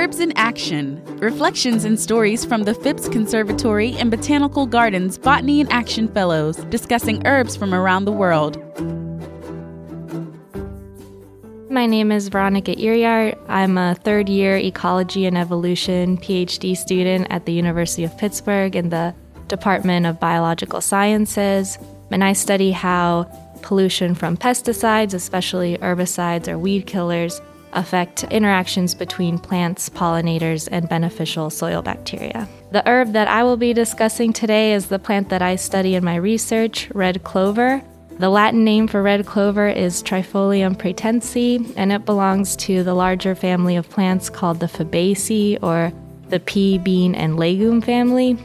Herbs in Action Reflections and Stories from the Phipps Conservatory and Botanical Gardens Botany in Action Fellows discussing herbs from around the world. My name is Veronica Iriart. I'm a third year ecology and evolution PhD student at the University of Pittsburgh in the Department of Biological Sciences. And I study how pollution from pesticides, especially herbicides or weed killers, affect interactions between plants, pollinators, and beneficial soil bacteria. The herb that I will be discussing today is the plant that I study in my research, red clover. The Latin name for red clover is Trifolium pratense, and it belongs to the larger family of plants called the Fabaceae or the pea, bean, and legume family.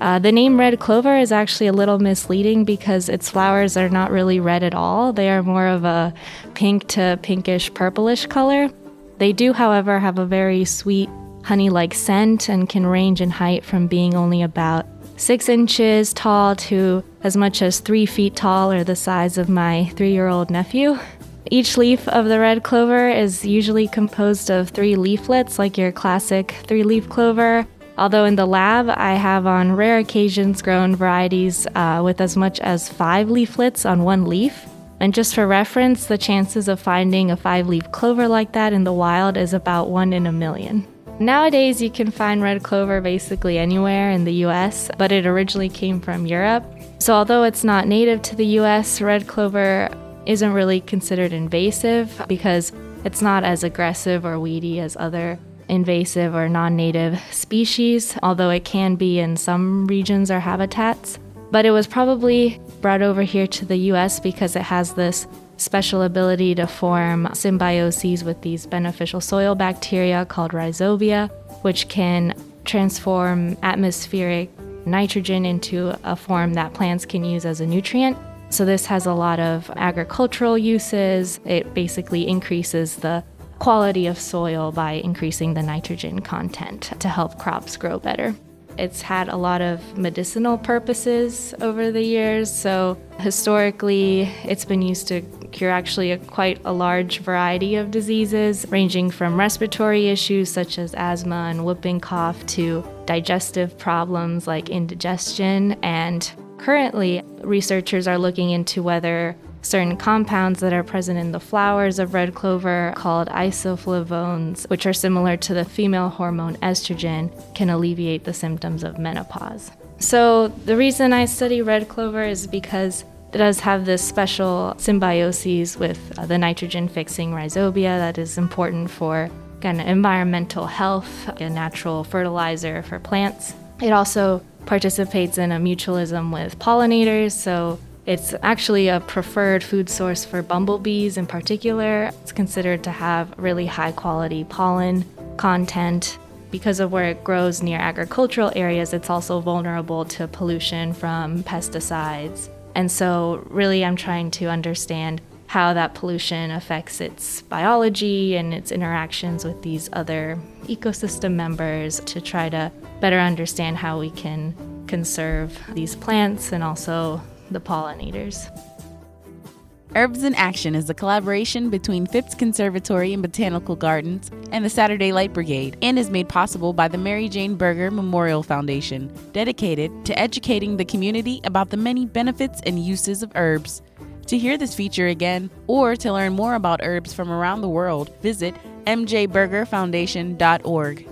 Uh, the name red clover is actually a little misleading because its flowers are not really red at all. They are more of a pink to pinkish purplish color. They do, however, have a very sweet honey like scent and can range in height from being only about six inches tall to as much as three feet tall or the size of my three year old nephew. Each leaf of the red clover is usually composed of three leaflets, like your classic three leaf clover, Although in the lab, I have on rare occasions grown varieties uh, with as much as five leaflets on one leaf. And just for reference, the chances of finding a five leaf clover like that in the wild is about one in a million. Nowadays, you can find red clover basically anywhere in the US, but it originally came from Europe. So, although it's not native to the US, red clover isn't really considered invasive because it's not as aggressive or weedy as other invasive or non native species, although it can be in some regions or habitats. But it was probably brought over here to the US because it has this special ability to form symbioses with these beneficial soil bacteria called rhizobia, which can transform atmospheric nitrogen into a form that plants can use as a nutrient. So, this has a lot of agricultural uses. It basically increases the quality of soil by increasing the nitrogen content to help crops grow better. It's had a lot of medicinal purposes over the years. So, historically, it's been used to cure actually a, quite a large variety of diseases, ranging from respiratory issues such as asthma and whooping cough to digestive problems like indigestion. And currently, researchers are looking into whether certain compounds that are present in the flowers of red clover called isoflavones, which are similar to the female hormone estrogen, can alleviate the symptoms of menopause. So, the reason I study red clover is because it does have this special symbiosis with uh, the nitrogen fixing rhizobia that is important for kind of environmental health, a natural fertilizer for plants. It also participates in a mutualism with pollinators, so it's actually a preferred food source for bumblebees in particular. It's considered to have really high quality pollen content. Because of where it grows near agricultural areas, it's also vulnerable to pollution from pesticides. And so, really, I'm trying to understand how that pollution affects its biology and its interactions with these other ecosystem members to try to better understand how we can conserve these plants and also the pollinators. Herbs in Action is a collaboration between Phipps Conservatory and Botanical Gardens and the Saturday Light Brigade and is made possible by the Mary Jane Berger Memorial Foundation, dedicated to educating the community about the many benefits and uses of herbs. To hear this feature again or to learn more about herbs from around the world, visit mjbergerfoundation.org.